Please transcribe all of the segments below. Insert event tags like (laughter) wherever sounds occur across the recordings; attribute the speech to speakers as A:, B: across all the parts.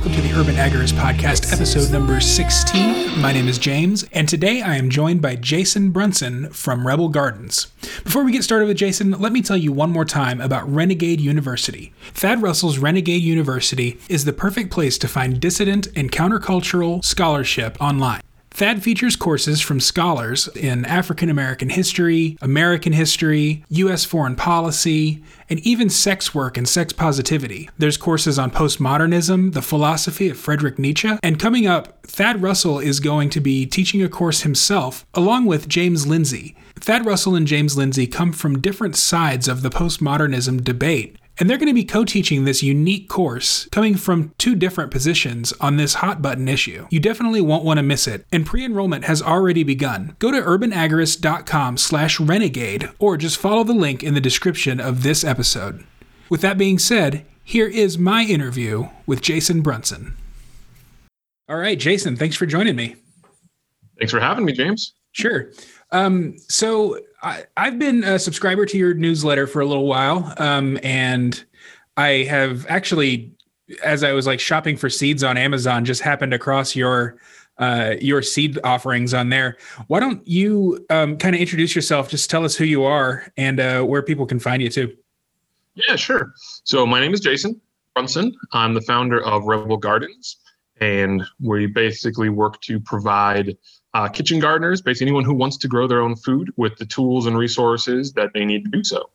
A: welcome to the Urban Agorist Podcast, episode number 16. My name is James, and today I am joined by Jason Brunson from Rebel Gardens. Before we get started with Jason, let me tell you one more time about Renegade University. Thad Russell's Renegade University is the perfect place to find dissident and countercultural scholarship online. Thad features courses from scholars in African American history, American history, U.S. foreign policy, and even sex work and sex positivity. There's courses on postmodernism, the philosophy of Friedrich Nietzsche, and coming up, Thad Russell is going to be teaching a course himself, along with James Lindsay. Thad Russell and James Lindsay come from different sides of the postmodernism debate, and they're going to be co teaching this unique course coming from two different positions on this hot button issue. You definitely won't want to miss it, and pre enrollment has already begun. Go to urbanagorist.com slash renegade or just follow the link in the description of this episode. With that being said, here is my interview with Jason Brunson. All right, Jason, thanks for joining me.
B: Thanks for having me, James.
A: Sure. Um, so I, have been a subscriber to your newsletter for a little while, um, and I have actually, as I was like shopping for seeds on Amazon, just happened across your uh, your seed offerings on there. Why don't you um, kind of introduce yourself? Just tell us who you are and uh, where people can find you too.
B: Yeah, sure. So my name is Jason Brunson. I'm the founder of Rebel Gardens, and we basically work to provide uh, kitchen gardeners, basically anyone who wants to grow their own food with the tools and resources that they need to do so.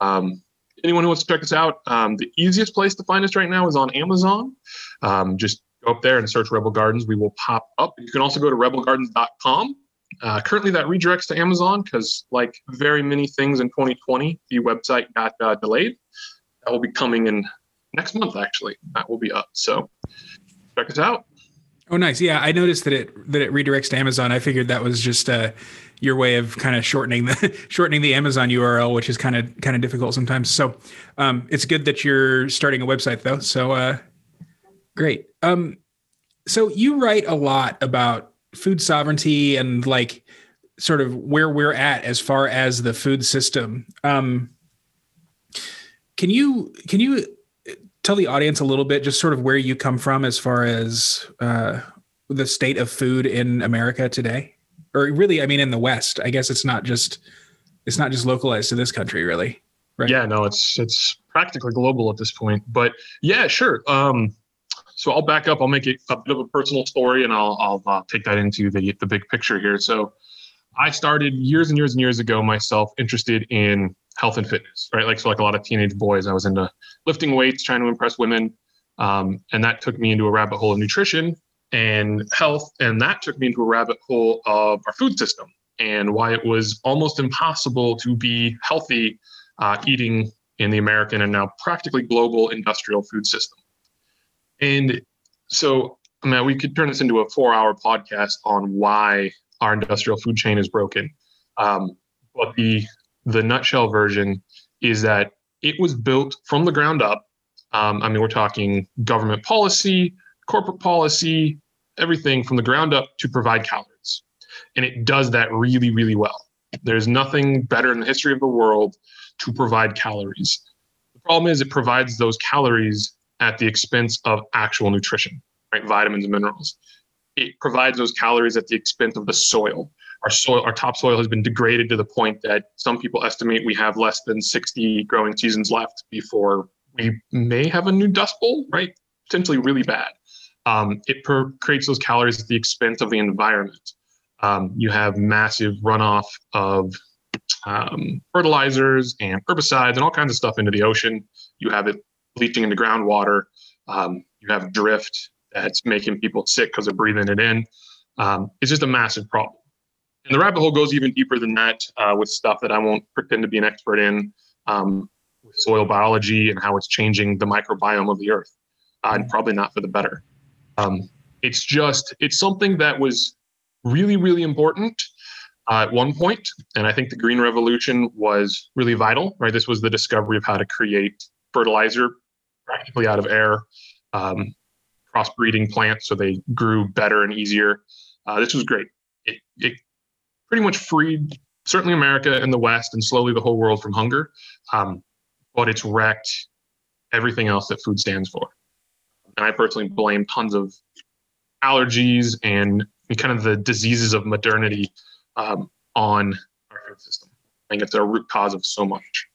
B: Um, anyone who wants to check us out, um, the easiest place to find us right now is on Amazon. Um, just go up there and search Rebel Gardens. We will pop up. You can also go to rebelgardens.com. Uh, currently, that redirects to Amazon because, like very many things in 2020, the website got uh, delayed. That will be coming in next month, actually. That will be up. So check us out.
A: Oh, nice. Yeah, I noticed that it that it redirects to Amazon. I figured that was just uh, your way of kind of shortening the (laughs) shortening the Amazon URL, which is kind of kind of difficult sometimes. So um, it's good that you're starting a website though. So uh, great. Um, so you write a lot about food sovereignty and like sort of where we're at as far as the food system. Um, can you can you tell the audience a little bit, just sort of where you come from as far as uh, the state of food in America today, or really, I mean, in the West. I guess it's not just it's not just localized to this country, really.
B: Right? Yeah, no, it's it's practically global at this point. But yeah, sure. Um, so I'll back up. I'll make it a bit of a personal story, and I'll I'll uh, take that into the the big picture here. So I started years and years and years ago myself interested in health and fitness, right? Like so, like a lot of teenage boys, I was into lifting weights, trying to impress women, um, and that took me into a rabbit hole of nutrition and health, and that took me into a rabbit hole of our food system and why it was almost impossible to be healthy uh, eating in the American and now practically global industrial food system. And so, I mean, we could turn this into a four-hour podcast on why our industrial food chain is broken. Um, but the the nutshell version is that it was built from the ground up. Um, I mean, we're talking government policy, corporate policy, everything from the ground up to provide calories. And it does that really, really well. There's nothing better in the history of the world to provide calories. The problem is it provides those calories at the expense of actual nutrition, right? Vitamins and minerals. It provides those calories at the expense of the soil our soil, our topsoil has been degraded to the point that some people estimate we have less than 60 growing seasons left before we may have a new dust bowl, right? Potentially really bad. Um, it per- creates those calories at the expense of the environment. Um, you have massive runoff of um, fertilizers and herbicides and all kinds of stuff into the ocean. You have it leaching into groundwater. Um, you have drift that's making people sick because they're breathing it in. Um, it's just a massive problem. And the rabbit hole goes even deeper than that uh, with stuff that I won't pretend to be an expert in, um, soil biology and how it's changing the microbiome of the earth, uh, and probably not for the better. Um, it's just it's something that was really really important uh, at one point, and I think the green revolution was really vital. Right, this was the discovery of how to create fertilizer practically out of air, um, crossbreeding plants so they grew better and easier. Uh, this was great. It, it pretty much freed certainly America and the West and slowly the whole world from hunger. Um, but it's wrecked everything else that food stands for. and I personally blame tons of allergies and kind of the diseases of modernity um, on our food system. I think it's a root cause of so much.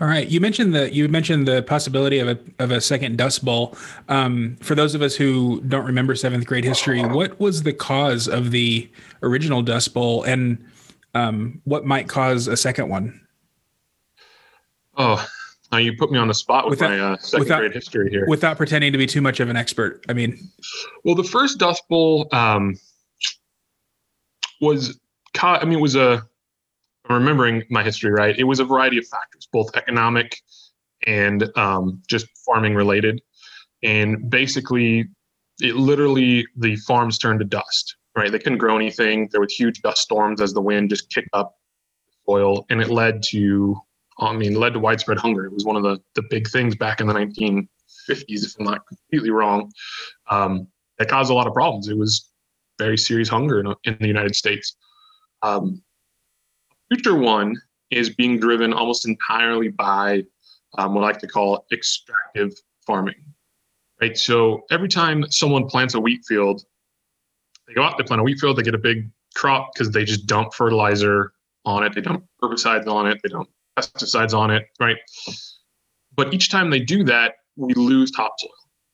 A: All right, you mentioned the you mentioned the possibility of a of a second Dust Bowl. Um, for those of us who don't remember seventh grade history, what was the cause of the original Dust Bowl, and um, what might cause a second one?
B: Oh, now you put me on the spot with without, my uh, second without, grade history here.
A: Without pretending to be too much of an expert, I mean,
B: well, the first Dust Bowl um, was, I mean, it was a I'm remembering my history right, it was a variety of factors, both economic and um, just farming related. And basically, it literally, the farms turned to dust, right? They couldn't grow anything. There was huge dust storms as the wind just kicked up soil, and it led to, I mean, led to widespread hunger. It was one of the, the big things back in the 1950s, if I'm not completely wrong, um, that caused a lot of problems. It was very serious hunger in, in the United States. Um, future one is being driven almost entirely by um, what I like to call extractive farming. Right. So every time someone plants a wheat field, they go out, they plant a wheat field, they get a big crop because they just dump fertilizer on it, they dump herbicides on it, they dump pesticides on it, right? But each time they do that, we lose topsoil,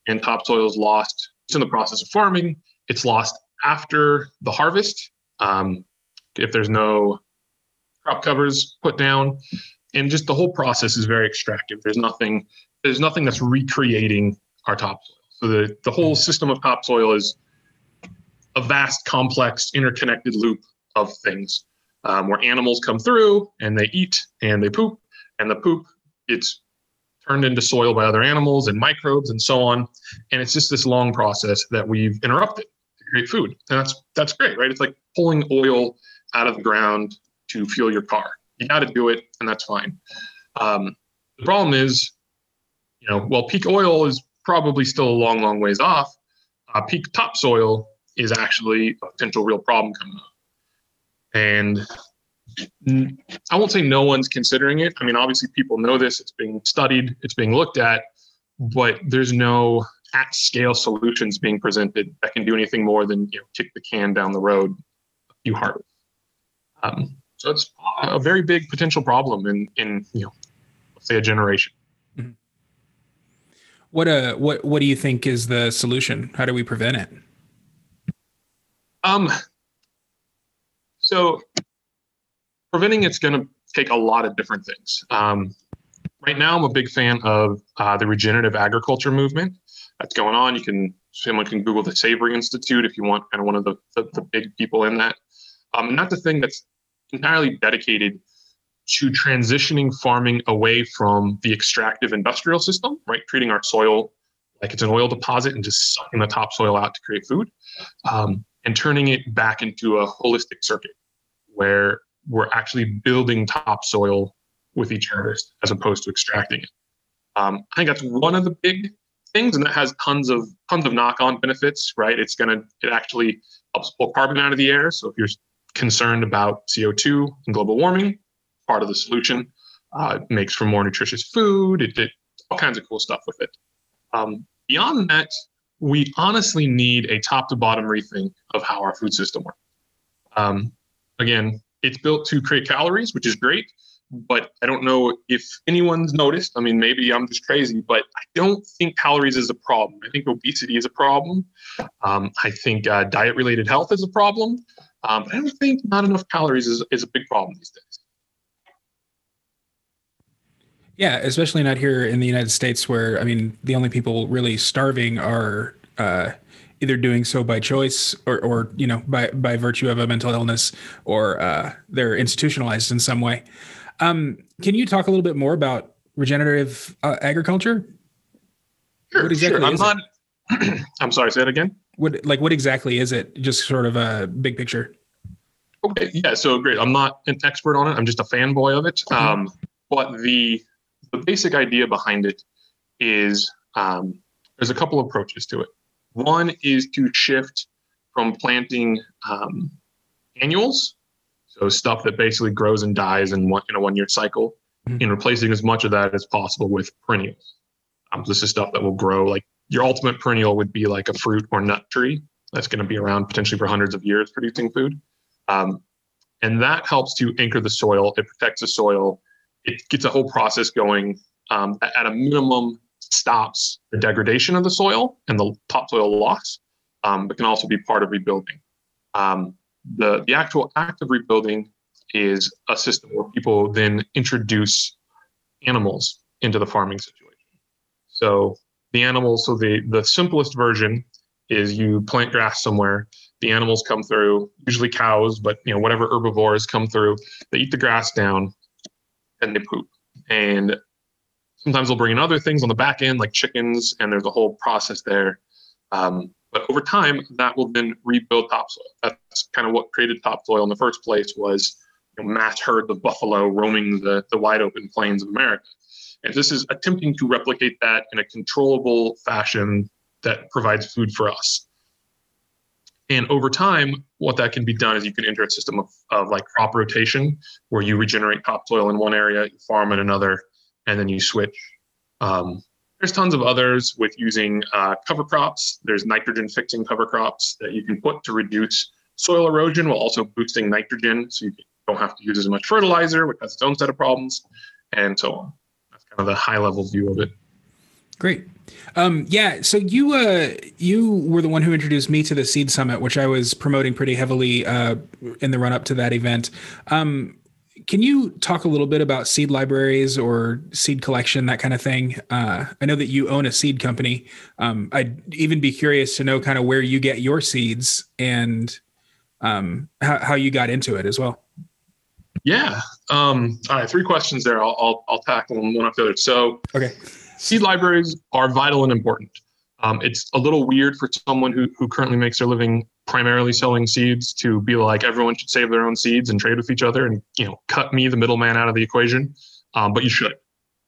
B: and topsoil is lost It's in the process of farming. It's lost after the harvest. Um, if there's no crop covers put down, and just the whole process is very extractive. There's nothing there's nothing that's recreating our topsoil. So the the whole system of topsoil is a vast, complex, interconnected loop of things um, where animals come through and they eat and they poop, and the poop it's turned into soil by other animals and microbes and so on. And it's just this long process that we've interrupted to create food. And that's that's great, right? It's like pulling oil out of the ground to fuel your car. You got to do it, and that's fine. Um, the problem is, you know, well, peak oil is probably still a long, long ways off. Uh, peak topsoil is actually a potential real problem coming up. And I won't say no one's considering it. I mean, obviously, people know this, it's being studied, it's being looked at, but there's no at scale solutions being presented that can do anything more than you know, kick the can down the road a few harvests. Um, so it's a very big potential problem in in you know, let's say a generation. Mm-hmm.
A: What uh what what do you think is the solution? How do we prevent it?
B: Um so preventing it's going to take a lot of different things. Um, right now, I'm a big fan of uh, the regenerative agriculture movement that's going on. You can someone can Google the Savory Institute if you want kind of one of the the, the big people in that. Um, and that's a thing that's entirely dedicated to transitioning farming away from the extractive industrial system, right? Treating our soil like it's an oil deposit and just sucking the topsoil out to create food, um, and turning it back into a holistic circuit where we're actually building topsoil with each harvest as opposed to extracting it. Um, I think that's one of the big things, and that has tons of tons of knock-on benefits, right? It's gonna it actually helps pull carbon out of the air. So if you're concerned about CO2 and global warming, part of the solution. Uh, it makes for more nutritious food. It did all kinds of cool stuff with it. Um, beyond that, we honestly need a top to bottom rethink of how our food system works. Um, again, it's built to create calories, which is great, but I don't know if anyone's noticed. I mean, maybe I'm just crazy, but I don't think calories is a problem. I think obesity is a problem. Um, I think uh, diet related health is a problem. Um, I don't think not enough calories is, is a big problem these days.
A: Yeah, especially not here in the United States, where I mean, the only people really starving are uh, either doing so by choice or, or you know, by by virtue of a mental illness, or uh, they're institutionalized in some way. Um, can you talk a little bit more about regenerative uh, agriculture?
B: Sure, exactly sure. I'm not. (clears throat) I'm sorry. Say that again.
A: What like what exactly is it? Just sort of a big picture.
B: Okay. Yeah. So great. I'm not an expert on it. I'm just a fanboy of it. Mm-hmm. Um, but the the basic idea behind it is um, there's a couple approaches to it. One is to shift from planting um, annuals, so stuff that basically grows and dies in one in a one year cycle, mm-hmm. and replacing as much of that as possible with perennials. Um, this is stuff that will grow. Like your ultimate perennial would be like a fruit or nut tree that's going to be around potentially for hundreds of years producing food. Um, and that helps to anchor the soil. It protects the soil. It gets a whole process going. Um, at a minimum, stops the degradation of the soil and the topsoil loss, um, but can also be part of rebuilding. Um, the, the actual act of rebuilding is a system where people then introduce animals into the farming situation. So the animals, so the, the simplest version is you plant grass somewhere, the animals come through, usually cows, but you know, whatever herbivores come through, they eat the grass down and they poop. And sometimes they'll bring in other things on the back end, like chickens, and there's a whole process there. Um, but over time, that will then rebuild topsoil. That's kind of what created topsoil in the first place was you know, mass herds of buffalo roaming the, the wide open plains of America. And this is attempting to replicate that in a controllable fashion that provides food for us. And over time, what that can be done is you can enter a system of, of like crop rotation where you regenerate topsoil in one area, you farm in another, and then you switch. Um, there's tons of others with using uh, cover crops. There's nitrogen fixing cover crops that you can put to reduce soil erosion while also boosting nitrogen. So you don't have to use as much fertilizer, which has its own set of problems, and so on. Kind of the high level view of it.
A: Great. Um, yeah. So you uh, you were the one who introduced me to the Seed Summit, which I was promoting pretty heavily uh, in the run up to that event. Um, can you talk a little bit about seed libraries or seed collection, that kind of thing? Uh, I know that you own a seed company. Um, I'd even be curious to know kind of where you get your seeds and um, how, how you got into it as well.
B: Yeah. Um, all right. Three questions there. I'll, I'll, I'll tackle them one after the other. So,
A: okay.
B: Seed libraries are vital and important. Um, it's a little weird for someone who, who currently makes their living primarily selling seeds to be like everyone should save their own seeds and trade with each other and you know cut me the middleman out of the equation um, but you should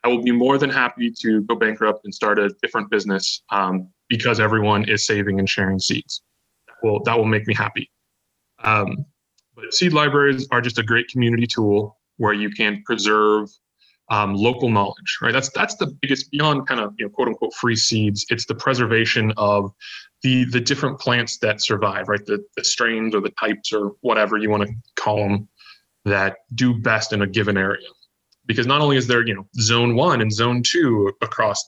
B: i will be more than happy to go bankrupt and start a different business um, because everyone is saving and sharing seeds that will that will make me happy um, but seed libraries are just a great community tool where you can preserve um, local knowledge, right? That's that's the biggest beyond kind of you know quote unquote free seeds. It's the preservation of the the different plants that survive, right? The the strains or the types or whatever you want to call them that do best in a given area. Because not only is there you know zone one and zone two across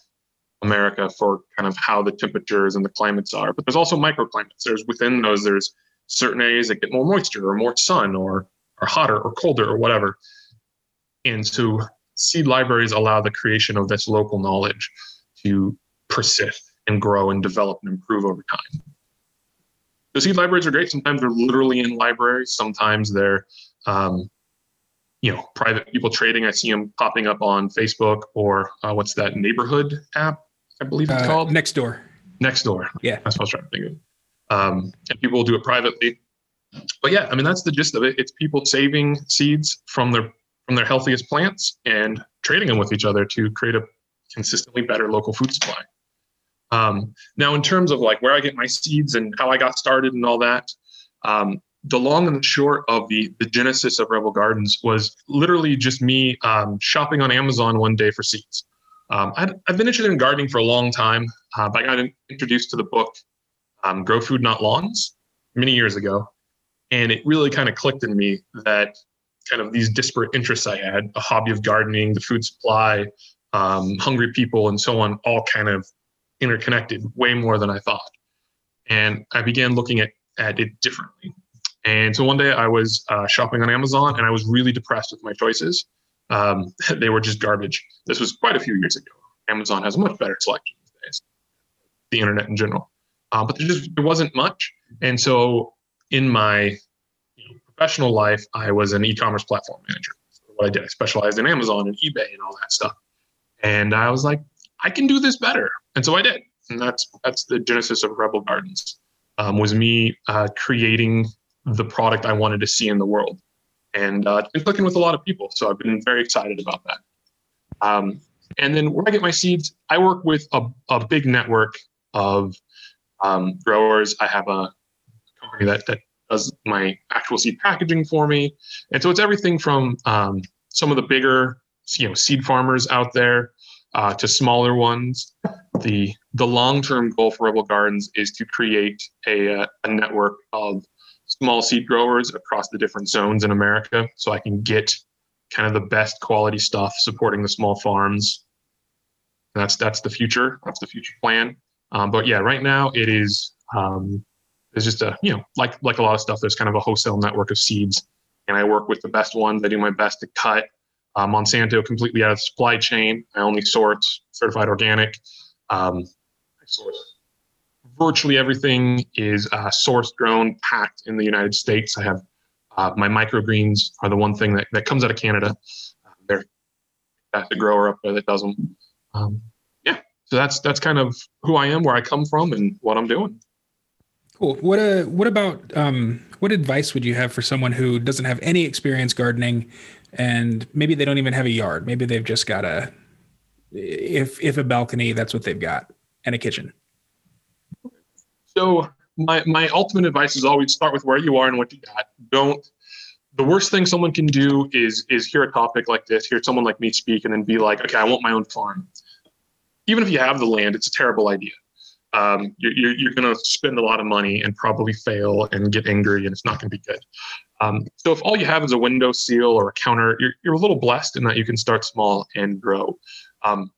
B: America for kind of how the temperatures and the climates are, but there's also microclimates. There's within those there's certain areas that get more moisture or more sun or are hotter or colder or whatever. And so seed libraries allow the creation of this local knowledge to persist and grow and develop and improve over time. The seed libraries are great. Sometimes they're literally in libraries. Sometimes they're, um, you know, private people trading. I see them popping up on Facebook or uh, what's that neighborhood app? I believe it's uh, called
A: Nextdoor.
B: Next door.
A: Yeah,
B: that's what I was trying to think of. Um, and people will do it privately. But yeah, I mean that's the gist of it. It's people saving seeds from their from their healthiest plants and trading them with each other to create a consistently better local food supply. Um, now, in terms of like where I get my seeds and how I got started and all that, um, the long and the short of the the genesis of Rebel Gardens was literally just me um, shopping on Amazon one day for seeds. Um, i have been interested in gardening for a long time, uh, but I got introduced to the book um, "Grow Food Not Lawns" many years ago, and it really kind of clicked in me that kind of these disparate interests I had a hobby of gardening, the food supply, um, hungry people, and so on all kind of interconnected way more than I thought. And I began looking at, at it differently. And so one day I was uh, shopping on Amazon and I was really depressed with my choices. Um, (laughs) they were just garbage. This was quite a few years ago. Amazon has much better selection these days, the internet in general. Uh, but there just there wasn't much. And so in my professional life, I was an e-commerce platform manager. So what I did, I specialized in Amazon and eBay and all that stuff. And I was like, I can do this better, and so I did. And that's that's the genesis of Rebel Gardens. Um, was me uh, creating the product I wanted to see in the world, and uh, been clicking with a lot of people. So I've been very excited about that. Um, and then where I get my seeds, I work with a, a big network of um, growers. I have a company that that does my actual seed packaging for me. And so it's everything from um, some of the bigger, you know, seed farmers out there uh, to smaller ones. The the long term goal for Rebel Gardens is to create a, uh, a network of small seed growers across the different zones in America, so I can get kind of the best quality stuff supporting the small farms. That's that's the future. That's the future plan. Um, but yeah, right now it is. Um, just a you know like like a lot of stuff. There's kind of a wholesale network of seeds, and I work with the best ones. I do my best to cut uh, Monsanto completely out of the supply chain. I only source certified organic. Um, I source virtually everything is uh, sourced, grown, packed in the United States. I have uh, my microgreens are the one thing that, that comes out of Canada. Uh, they're the grower up there that does them. Um, so that's that's kind of who I am, where I come from, and what I'm doing.
A: Cool. What uh, what about um, what advice would you have for someone who doesn't have any experience gardening, and maybe they don't even have a yard? Maybe they've just got a, if if a balcony, that's what they've got, and a kitchen.
B: So my my ultimate advice is always start with where you are and what you got. Don't. The worst thing someone can do is is hear a topic like this, hear someone like me speak, and then be like, okay, I want my own farm. Even if you have the land, it's a terrible idea um, you're, you're, going to spend a lot of money and probably fail and get angry and it's not going to be good. Um, so if all you have is a window seal or a counter, you're, you're a little blessed in that you can start small and grow. Um,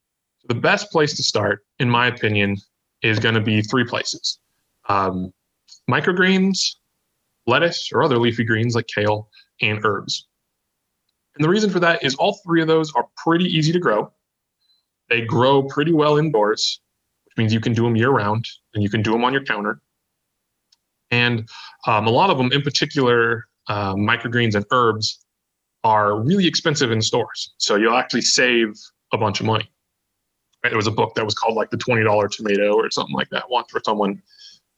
B: the best place to start, in my opinion, is going to be three places. Um, microgreens, lettuce or other leafy greens like kale, and herbs. And the reason for that is all three of those are pretty easy to grow. They grow pretty well indoors which means you can do them year round and you can do them on your counter. And um, a lot of them, in particular, uh, microgreens and herbs, are really expensive in stores. So you'll actually save a bunch of money. Right? There was a book that was called like the $20 tomato or something like that once where someone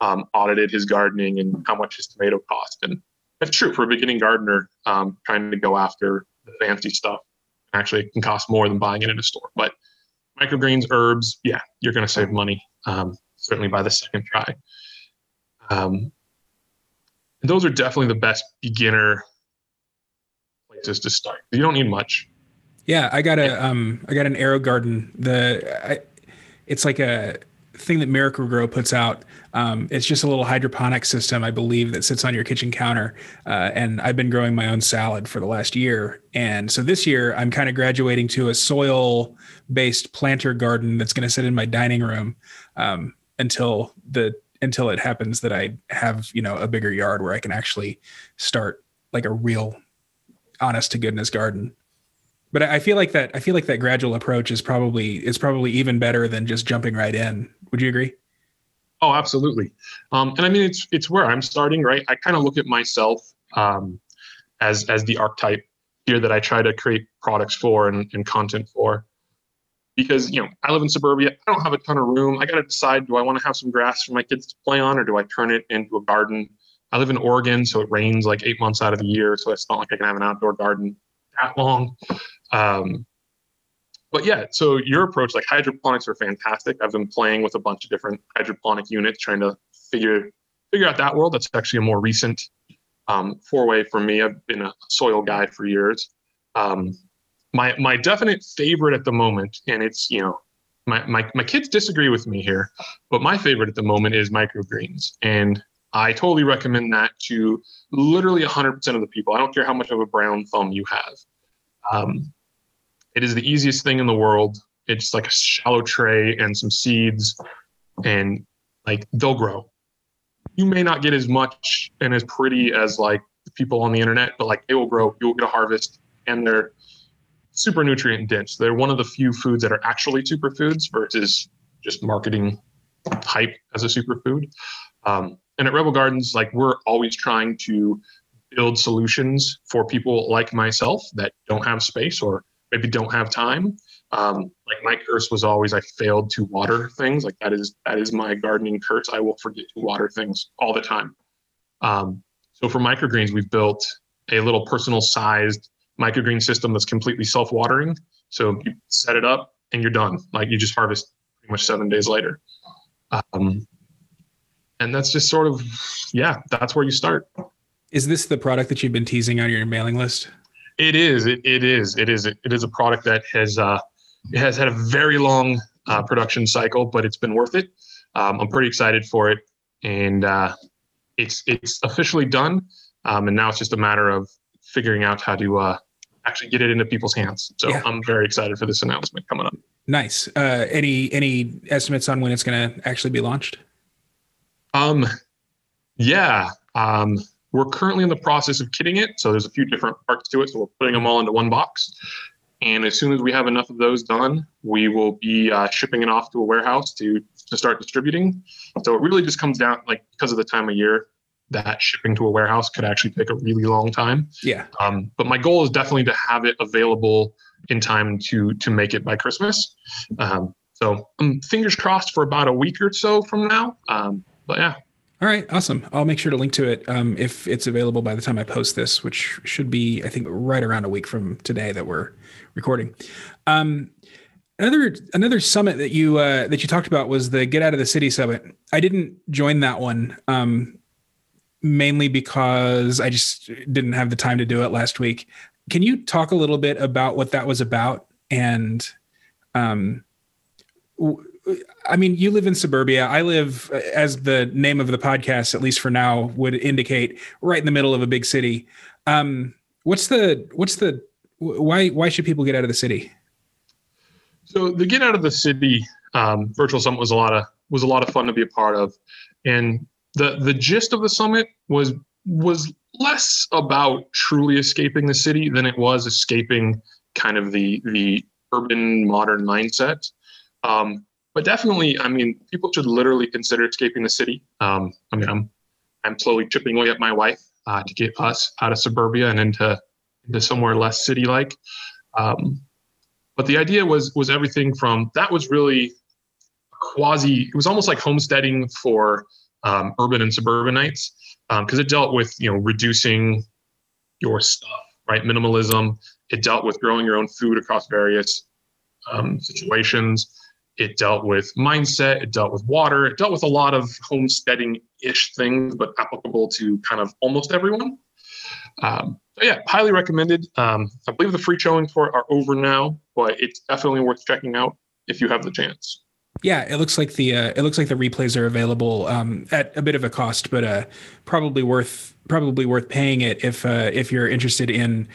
B: um, audited his gardening and how much his tomato cost. And that's true for a beginning gardener um, trying to go after the fancy stuff. Actually, it can cost more than buying it in a store. But microgreens, herbs, yeah, you're going to save money, um, certainly by the second try. Um, those are definitely the best beginner places to start. You don't need much.
A: Yeah, I got a um, I got an AeroGarden. The I, it's like a thing that Miracle-Gro puts out. Um, it's just a little hydroponic system, I believe, that sits on your kitchen counter. Uh, and I've been growing my own salad for the last year. And so this year, I'm kind of graduating to a soil based planter garden that's going to sit in my dining room um, until the until it happens that I have you know a bigger yard where I can actually start like a real honest to goodness garden but I feel like that I feel like that gradual approach is probably is probably even better than just jumping right in. Would you agree?
B: Oh, absolutely. Um, and I mean, it's it's where I'm starting, right? I kind of look at myself um, as as the archetype here that I try to create products for and, and content for. Because you know, I live in suburbia. I don't have a ton of room. I got to decide: do I want to have some grass for my kids to play on, or do I turn it into a garden? I live in Oregon, so it rains like eight months out of the year, so it's not like I can have an outdoor garden that long. Um, but yeah, so your approach, like hydroponics, are fantastic. I've been playing with a bunch of different hydroponic units, trying to figure figure out that world. That's actually a more recent um, foray for me. I've been a soil guy for years. Um, my my definite favorite at the moment, and it's you know my, my my kids disagree with me here, but my favorite at the moment is microgreens, and I totally recommend that to literally 100% of the people. I don't care how much of a brown thumb you have. Um, it is the easiest thing in the world. It's like a shallow tray and some seeds, and like they'll grow. You may not get as much and as pretty as like people on the internet, but like they will grow. You'll get a harvest, and they're super nutrient dense. They're one of the few foods that are actually superfoods versus just marketing hype as a superfood. Um, and at Rebel Gardens, like we're always trying to build solutions for people like myself that don't have space or maybe don't have time. Um, like my curse was always I failed to water things. Like that is that is my gardening curse. I will forget to water things all the time. Um, so for microgreens, we've built a little personal sized microgreen system that's completely self-watering. So you set it up and you're done. Like you just harvest pretty much seven days later. Um, and that's just sort of yeah, that's where you start.
A: Is this the product that you've been teasing on your mailing list?
B: It is. It, it is. It is. It is a product that has uh, it has had a very long uh, production cycle, but it's been worth it. Um, I'm pretty excited for it, and uh, it's it's officially done. Um, and now it's just a matter of figuring out how to uh, actually get it into people's hands. So yeah. I'm very excited for this announcement coming up.
A: Nice. Uh, any any estimates on when it's going to actually be launched?
B: Um, yeah. Um, we're currently in the process of kitting it, so there's a few different parts to it. So we're putting them all into one box, and as soon as we have enough of those done, we will be uh, shipping it off to a warehouse to to start distributing. So it really just comes down, like because of the time of year, that shipping to a warehouse could actually take a really long time.
A: Yeah.
B: Um, but my goal is definitely to have it available in time to to make it by Christmas. Um, so um, fingers crossed for about a week or so from now. Um, but yeah.
A: All right, awesome. I'll make sure to link to it um, if it's available by the time I post this, which should be, I think, right around a week from today that we're recording. Um, another another summit that you uh, that you talked about was the Get Out of the City summit. I didn't join that one um, mainly because I just didn't have the time to do it last week. Can you talk a little bit about what that was about and um, I mean, you live in suburbia. I live, as the name of the podcast, at least for now, would indicate, right in the middle of a big city. Um, what's the what's the why why should people get out of the city?
B: So the get out of the city um, virtual summit was a lot of was a lot of fun to be a part of, and the the gist of the summit was was less about truly escaping the city than it was escaping kind of the the urban modern mindset. Um, but definitely, I mean, people should literally consider escaping the city. Um, I mean, I'm I'm slowly chipping away at my wife uh, to get us out of suburbia and into into somewhere less city like. Um, but the idea was was everything from that was really quasi. It was almost like homesteading for um, urban and suburbanites because um, it dealt with you know reducing your stuff, right? Minimalism. It dealt with growing your own food across various um, situations. It dealt with mindset. It dealt with water. It dealt with a lot of homesteading-ish things, but applicable to kind of almost everyone. Um, yeah, highly recommended. Um, I believe the free showings for it are over now, but it's definitely worth checking out if you have the chance.
A: Yeah, it looks like the uh, it looks like the replays are available um, at a bit of a cost, but uh, probably worth probably worth paying it if uh, if you're interested in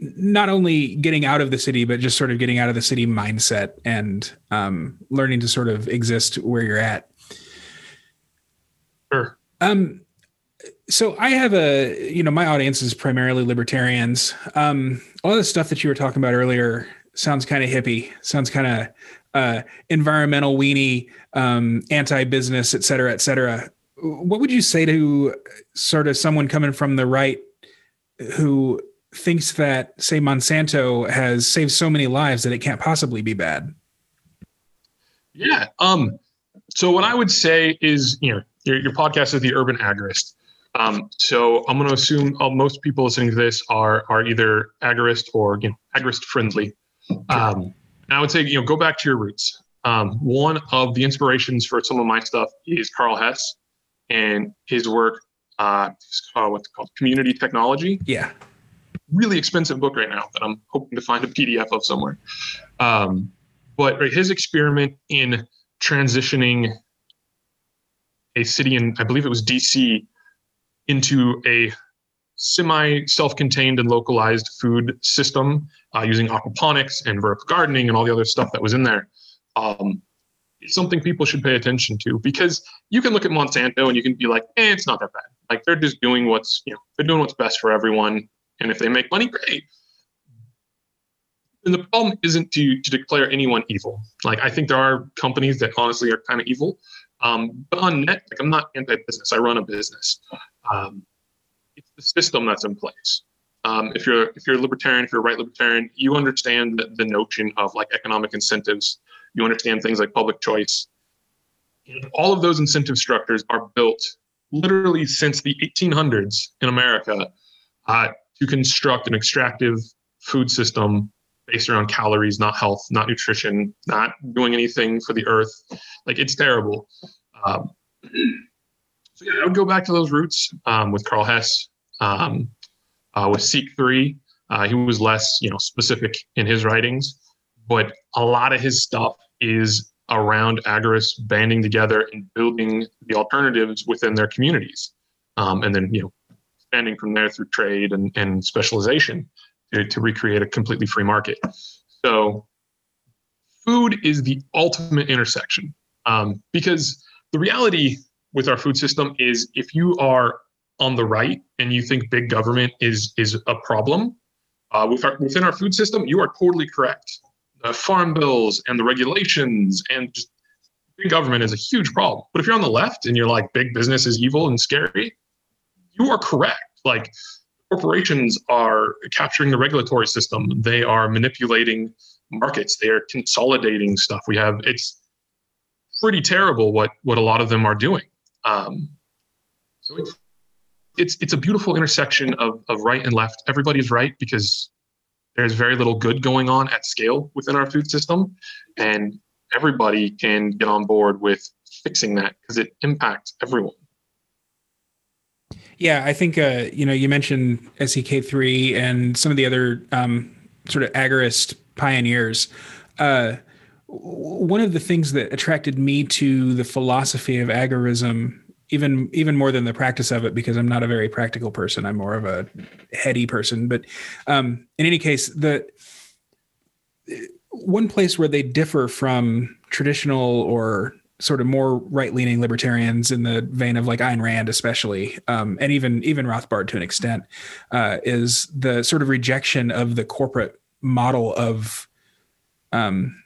A: not only getting out of the city, but just sort of getting out of the city mindset and um, learning to sort of exist where you're at.
B: Sure.
A: Um, so I have a, you know, my audience is primarily libertarians. Um, all the stuff that you were talking about earlier sounds kind of hippie, sounds kind of uh, environmental weenie, um, anti-business, et cetera, et cetera. What would you say to sort of someone coming from the right who thinks that say Monsanto has saved so many lives that it can't possibly be bad.
B: Yeah. Um, so what I would say is, you know, your, your podcast is the urban agorist. Um, so I'm going to assume uh, most people listening to this are are either agorist or you know agorist friendly. Um, and I would say you know go back to your roots. Um, one of the inspirations for some of my stuff is Karl Hess and his work. Uh, what's called community technology.
A: Yeah
B: really expensive book right now that I'm hoping to find a PDF of somewhere. Um, but right, his experiment in transitioning a city in, I believe it was DC, into a semi self-contained and localized food system uh, using aquaponics and vertical gardening and all the other stuff that was in there. Um, it's something people should pay attention to because you can look at Monsanto and you can be like, eh, it's not that bad. Like they're just doing what's, you know, they're doing what's best for everyone. And if they make money, great. And the problem isn't to, to declare anyone evil. Like I think there are companies that honestly are kind of evil. Um, but on net, like I'm not anti-business. I run a business. Um, it's the system that's in place. Um, if you're if you're a libertarian, if you're a right libertarian, you understand the, the notion of like economic incentives. You understand things like public choice. And all of those incentive structures are built literally since the 1800s in America uh, to construct an extractive food system based around calories, not health, not nutrition, not doing anything for the earth. Like it's terrible. Um, so yeah, I would go back to those roots um, with Karl Hess, um, uh, with SEK3. Uh, he was less, you know, specific in his writings, but a lot of his stuff is around agorists banding together and building the alternatives within their communities. Um, and then, you know, expanding from there through trade and, and specialization to, to recreate a completely free market. So food is the ultimate intersection um, because the reality with our food system is if you are on the right and you think big government is is a problem uh, with our, within our food system, you are totally correct. The farm bills and the regulations and just big government is a huge problem. But if you're on the left and you're like big business is evil and scary, you are correct. Like corporations are capturing the regulatory system. They are manipulating markets. They are consolidating stuff. We have it's pretty terrible what what a lot of them are doing. Um, so it's it's it's a beautiful intersection of of right and left. Everybody's right because there's very little good going on at scale within our food system, and everybody can get on board with fixing that because it impacts everyone.
A: Yeah, I think uh, you know you mentioned SEK three and some of the other um, sort of agorist pioneers. Uh, one of the things that attracted me to the philosophy of agorism even even more than the practice of it because I'm not a very practical person. I'm more of a heady person. But um, in any case, the one place where they differ from traditional or sort of more right-leaning libertarians in the vein of like Ayn Rand, especially, um, and even even Rothbard to an extent, uh, is the sort of rejection of the corporate model of um,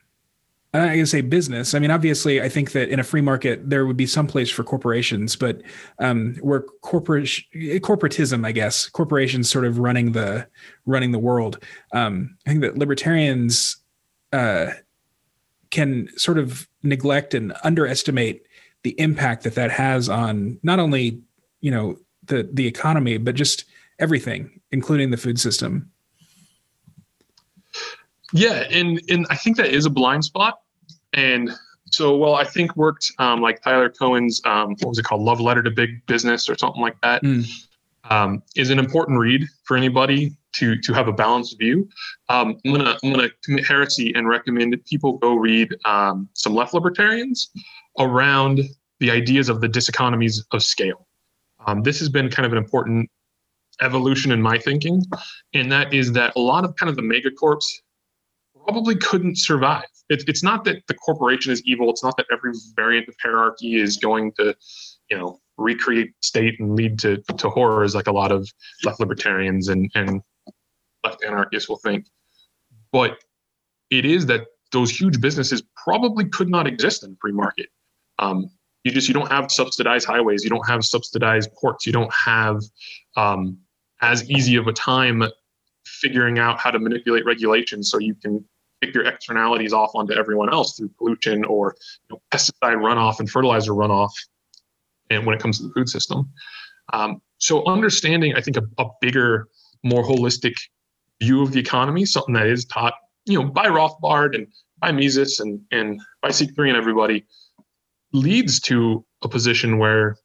A: not going to say business. I mean, obviously, I think that in a free market there would be some place for corporations, but um, where corporate corporatism, I guess, corporations sort of running the running the world. Um, I think that libertarians uh, can sort of neglect and underestimate the impact that that has on not only you know the the economy, but just everything, including the food system.
B: Yeah, and and I think that is a blind spot. And so, well, I think worked um, like Tyler Cowen's um, what was it called, Love Letter to Big Business or something like that, mm. Um, is an important read for anybody to to have a balanced view. Um, I'm gonna I'm gonna commit heresy and recommend that people go read um, some left libertarians around the ideas of the diseconomies of scale. Um, this has been kind of an important evolution in my thinking, and that is that a lot of kind of the megacorps probably couldn't survive. It's it's not that the corporation is evil. It's not that every variant of hierarchy is going to, you know, recreate state and lead to, to horrors like a lot of left libertarians and, and left anarchists will think. But it is that those huge businesses probably could not exist in free market. Um, you just you don't have subsidized highways, you don't have subsidized ports, you don't have um, as easy of a time figuring out how to manipulate regulations so you can kick your externalities off onto everyone else through pollution or you know, pesticide runoff and fertilizer runoff and when it comes to the food system. Um, so understanding i think a, a, bigger more holistic view of the economy something that is taught you know by rothbard and by mises and, and by SEK3 and everybody leads to a position where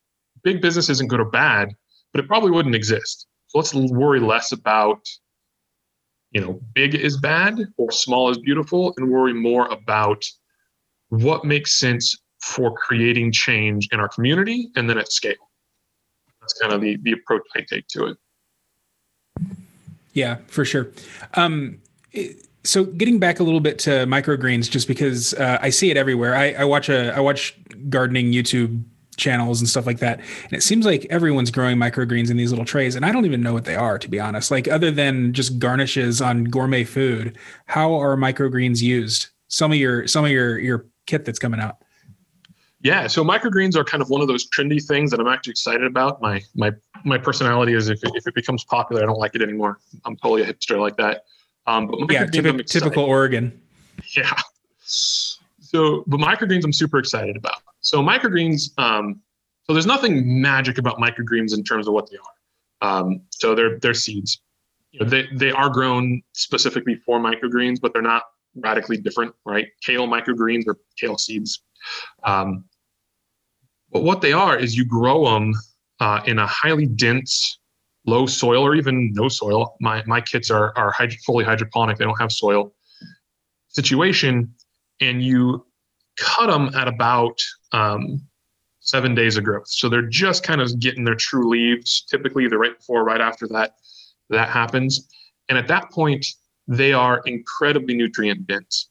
B: big business isn't good or bad but it probably wouldn't exist. So let's worry less about you know, big is bad or small is beautiful, and worry more about what makes sense for creating change in our community and then at scale. That's kind of the, the approach I take to it.
A: Yeah, for sure. Um, so getting back a little bit to microgreens, just because uh, I see it everywhere. I, I watch a I watch gardening YouTube channels and stuff like that. And it seems like everyone's growing microgreens in these little trays. And I don't even know what they are, to be honest. Like, other than just garnishes on gourmet food, how are microgreens used? Some of your some of your your kit that's coming out.
B: Yeah, so microgreens are kind of one of those trendy things that I'm actually excited about. My my my personality is if it, if it becomes popular, I don't like it anymore. I'm totally a hipster like that. Um,
A: but yeah, typical, typical Oregon.
B: Yeah. So, but microgreens, I'm super excited about. So microgreens, um, so there's nothing magic about microgreens in terms of what they are. Um, so they're they're seeds. You know, they they are grown specifically for microgreens, but they're not radically different, right? Kale microgreens or kale seeds. Um, but what they are is you grow them uh, in a highly dense, low soil or even no soil. My my kits are are fully hydroponic; they don't have soil situation and you cut them at about um, seven days of growth. So they're just kind of getting their true leaves, typically the right before, right after that, that happens. And at that point, they are incredibly nutrient dense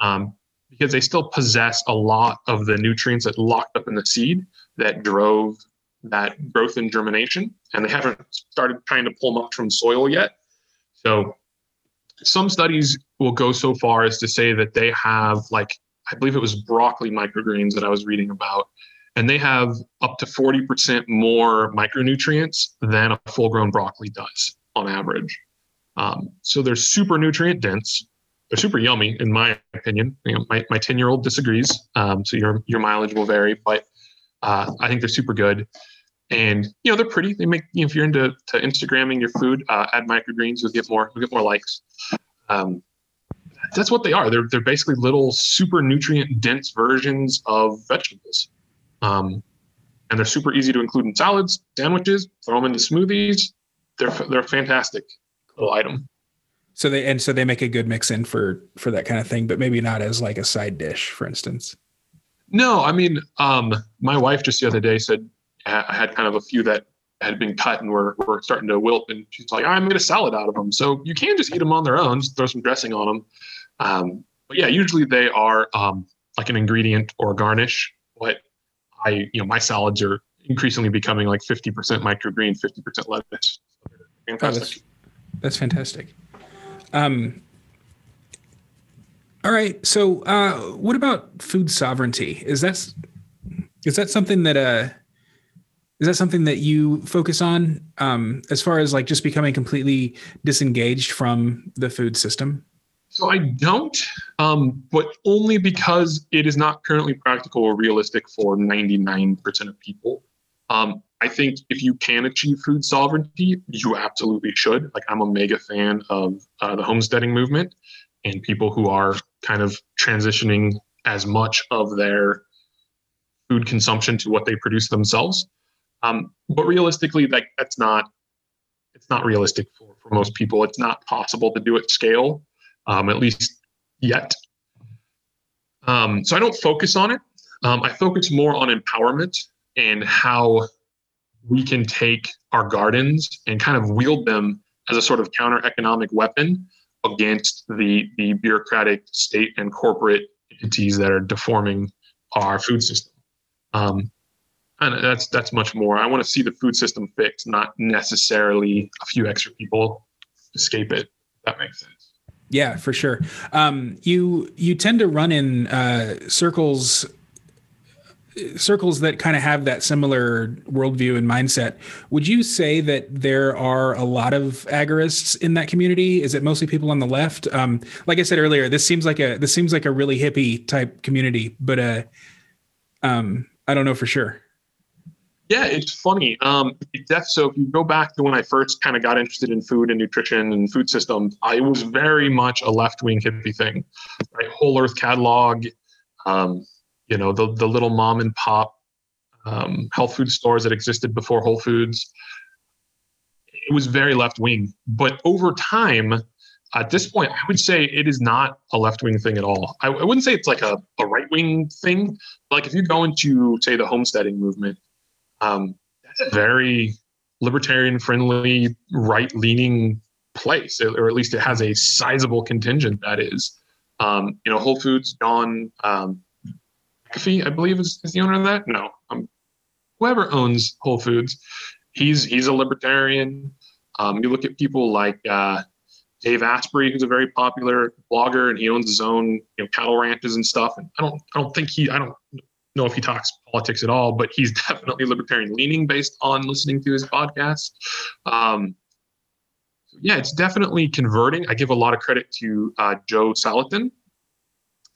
B: um, because they still possess a lot of the nutrients that locked up in the seed that drove that growth and germination. And they haven't started trying to pull up from soil yet. So some studies will go so far as to say that they have like I believe it was broccoli microgreens that I was reading about, and they have up to 40% more micronutrients than a full grown broccoli does on average. Um, so they're super nutrient dense. They're super yummy, in my opinion. You know, my, my 10 year old disagrees. Um, so your, your mileage will vary, but uh, I think they're super good. And you know they're pretty. They make you know, if you're into to Instagramming your food, uh, add microgreens, you'll get more. You'll get more likes. Um, that's what they are. They're they're basically little super nutrient dense versions of vegetables, um, and they're super easy to include in salads, sandwiches, throw them into smoothies. They're they're a fantastic little item.
A: So they and so they make a good mix in for for that kind of thing, but maybe not as like a side dish, for instance.
B: No, I mean, um, my wife just the other day said I had kind of a few that had been cut and were, were starting to wilt. And she's like, I made a salad out of them. So you can just eat them on their own, just throw some dressing on them. Um, but yeah, usually they are um, like an ingredient or garnish. But I, you know, my salads are increasingly becoming like 50% microgreen, 50% lettuce.
A: fantastic. Oh, that's, that's, fantastic. Um, all right. So, uh, what about food sovereignty? Is that is that something that uh, is that something that you focus on um, as far as like just becoming completely disengaged from the food system?
B: So I don't, um, but only because it is not currently practical or realistic for 99% of people. Um, I think if you can achieve food sovereignty, you absolutely should. Like I'm a mega fan of uh, the homesteading movement and people who are kind of transitioning as much of their food consumption to what they produce themselves. Um, but realistically, like that's not it's not realistic for, for most people. It's not possible to do at scale, um, at least yet. Um, so I don't focus on it. Um, I focus more on empowerment and how we can take our gardens and kind of wield them as a sort of counter economic weapon against the the bureaucratic state and corporate entities that are deforming our food system. Um, and that's that's much more. I want to see the food system fixed, not necessarily a few extra people escape it. that makes sense.
A: Yeah, for sure. Um, you you tend to run in uh, circles circles that kind of have that similar worldview and mindset. Would you say that there are a lot of agorists in that community? Is it mostly people on the left? Um, like I said earlier, this seems like a this seems like a really hippie type community, but uh, um, I don't know for sure.
B: Yeah, it's funny. Um, so if you go back to when I first kind of got interested in food and nutrition and food systems, I was very much a left wing hippie thing, right? Whole Earth catalog, um, you know, the the little mom and pop um, health food stores that existed before Whole Foods. It was very left wing, but over time, at this point, I would say it is not a left wing thing at all. I, I, wouldn't say it's like a, a right wing thing. Like if you go into say the homesteading movement um, that's a very libertarian friendly, right leaning place, or at least it has a sizable contingent that is. Um, you know, Whole Foods, John um, McAfee, I believe is, is the owner of that. No, um, whoever owns Whole Foods, he's he's a libertarian. Um, you look at people like uh, Dave Asprey, who's a very popular blogger, and he owns his own you know cattle ranches and stuff. And I don't I don't think he I don't know if he talks politics at all, but he's (laughs) definitely libertarian leaning based on listening to his podcast. Um, yeah, it's definitely converting. I give a lot of credit to uh, Joel Salatin.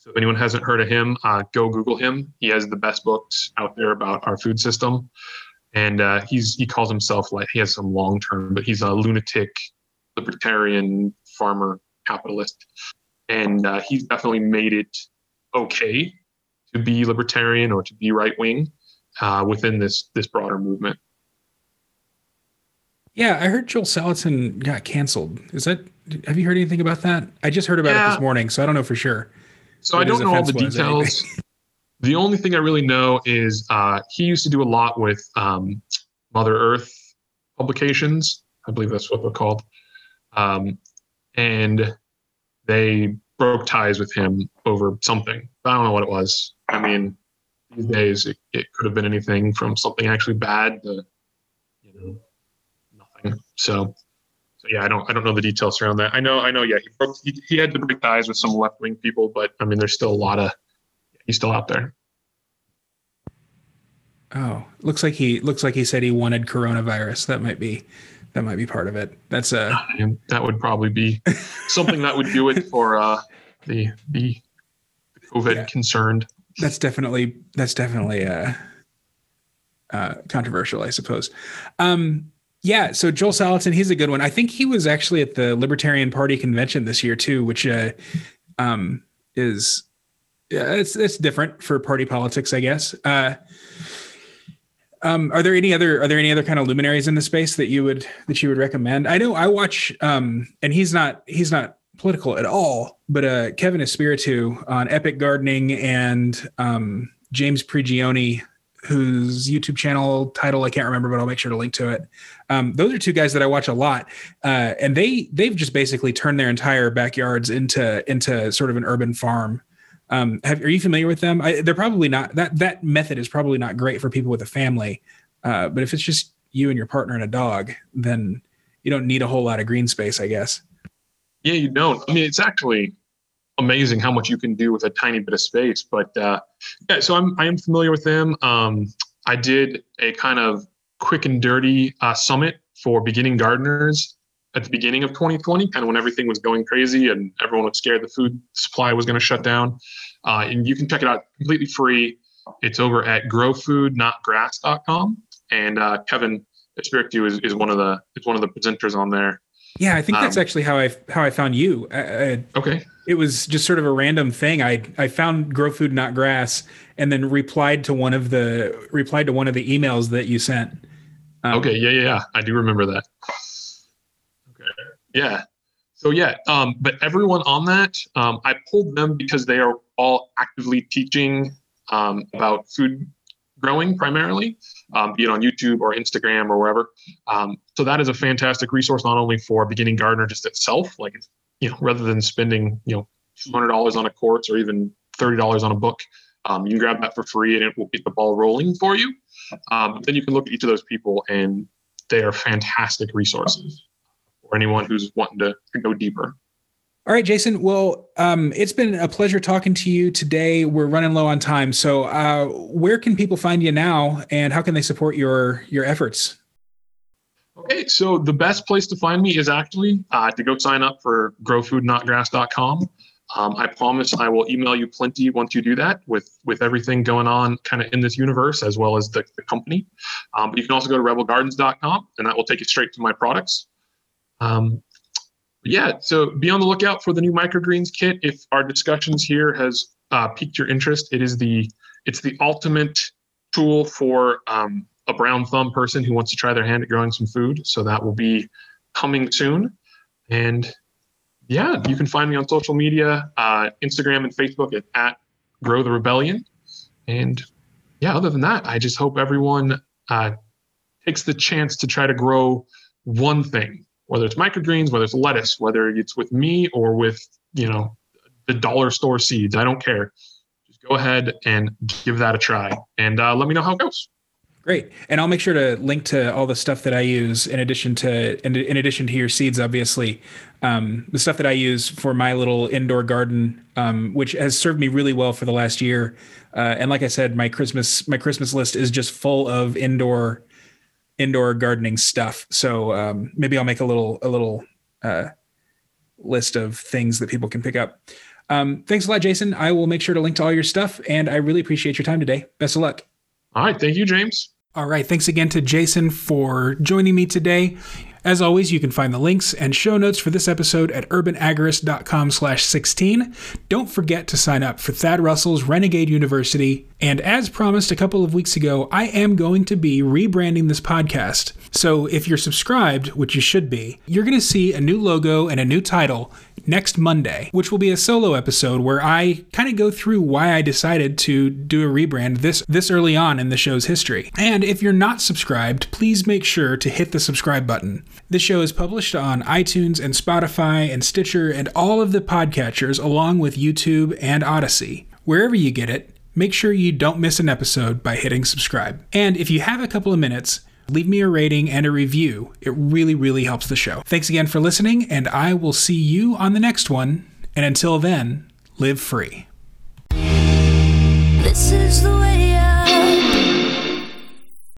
B: So if anyone hasn't heard of him, uh, go Google him. He has the best books out there about our food system, and uh, he's he calls himself like he has some long term, but he's a lunatic libertarian farmer capitalist, and uh, he's definitely made it okay to be libertarian or to be right wing uh, within this this broader movement.
A: Yeah, I heard Joel Salatin got canceled. Is that? Have you heard anything about that? I just heard about yeah. it this morning, so I don't know for sure.
B: So I don't know all the details. (laughs) the only thing I really know is uh, he used to do a lot with um, Mother Earth publications. I believe that's what they're called. Um, and they broke ties with him over something. I don't know what it was. I mean, these days it, it could have been anything from something actually bad to you know nothing. So so yeah, I don't I don't know the details around that. I know I know yeah he broke he, he had to break ties with some left wing people, but I mean there's still a lot of he's still out there.
A: Oh, looks like he looks like he said he wanted coronavirus. That might be that might be part of it. That's a
B: uh, that would probably be (laughs) something that would do it for uh, the the COVID yeah. concerned.
A: That's definitely that's definitely uh, uh, controversial, I suppose. Um, yeah, so Joel Salatin, he's a good one. I think he was actually at the Libertarian Party convention this year too, which uh, um, is yeah, it's it's different for party politics, I guess. Uh, um, are there any other are there any other kind of luminaries in the space that you would that you would recommend? I know I watch um, and he's not he's not political at all, but uh, Kevin Espiritu on Epic Gardening and um, James Prigioni, whose YouTube channel title I can't remember, but I'll make sure to link to it. Um, those are two guys that I watch a lot, uh, and they they've just basically turned their entire backyards into into sort of an urban farm. Um, have, are you familiar with them? I, they're probably not that that method is probably not great for people with a family, uh, but if it's just you and your partner and a dog, then you don't need a whole lot of green space, I guess.
B: Yeah, you don't. I mean, it's actually amazing how much you can do with a tiny bit of space. But uh, yeah, so I'm I am familiar with them. Um, I did a kind of quick and dirty uh, summit for beginning gardeners at the beginning of 2020, kind of when everything was going crazy and everyone was scared the food supply was going to shut down. Uh, and you can check it out completely free. It's over at growfoodnotgrass.com. And uh, Kevin Espiritu is, is one of the is one of the presenters on there.
A: Yeah, I think that's um, actually how I how I found you. I,
B: okay.
A: It was just sort of a random thing. I I found Grow Food Not Grass and then replied to one of the replied to one of the emails that you sent.
B: Um, okay, yeah, yeah, yeah. I do remember that. Okay. Yeah. So yeah, um, but everyone on that, um, I pulled them because they are all actively teaching um, about food growing primarily, um, be it on YouTube or Instagram or wherever. Um, so that is a fantastic resource not only for beginning gardener just itself, like you know rather than spending you know two hundred dollars on a course or even thirty dollars on a book, um, you can grab that for free and it will get the ball rolling for you. Um, then you can look at each of those people and they are fantastic resources for anyone who's wanting to go deeper.
A: All right, Jason. Well, um, it's been a pleasure talking to you today. We're running low on time, so uh, where can people find you now, and how can they support your your efforts?
B: Okay, so the best place to find me is actually uh, to go sign up for growfoodnotgrass.com. Um, I promise I will email you plenty once you do that with with everything going on kind of in this universe as well as the, the company. Um, but you can also go to rebelgardens.com and that will take you straight to my products. Um, yeah, so be on the lookout for the new microgreens kit. If our discussions here has uh, piqued your interest, it is the it's the ultimate tool for um, a brown thumb person who wants to try their hand at growing some food. So that will be coming soon. And yeah, you can find me on social media, uh, Instagram and Facebook at, at Grow the Rebellion. And yeah, other than that, I just hope everyone uh, takes the chance to try to grow one thing whether it's microgreens, whether it's lettuce, whether it's with me or with, you know, the dollar store seeds. I don't care. Just go ahead and give that a try and uh, let me know how it goes.
A: Great, and I'll make sure to link to all the stuff that I use in addition to in, in addition to your seeds, obviously, um, the stuff that I use for my little indoor garden, um, which has served me really well for the last year. Uh, and like I said, my Christmas my Christmas list is just full of indoor indoor gardening stuff. So um, maybe I'll make a little a little uh, list of things that people can pick up. Um, thanks a lot, Jason. I will make sure to link to all your stuff, and I really appreciate your time today. Best of luck.
B: All right, thank you, James.
A: All right, thanks again to Jason for joining me today. As always, you can find the links and show notes for this episode at urbanagorist.com slash 16. Don't forget to sign up for Thad Russell's Renegade University And as promised a couple of weeks ago, I am going to be rebranding this podcast. So if you're subscribed, which you should be, you're going to see a new logo and a new title next Monday, which will be a solo episode where I kind of go through why I decided to do a rebrand this this early on in the show's history. And if you're not subscribed, please make sure to hit the subscribe button. This show is published on iTunes and Spotify and Stitcher and all of the podcatchers along with YouTube and Odysee. Wherever you get it, make sure you don't miss an episode by hitting subscribe. And if you have a couple of minutes, leave me a rating and a review. It really, really helps the show. Thanks again for listening, and I will see you on the next one. And until then, live free.
C: This is the way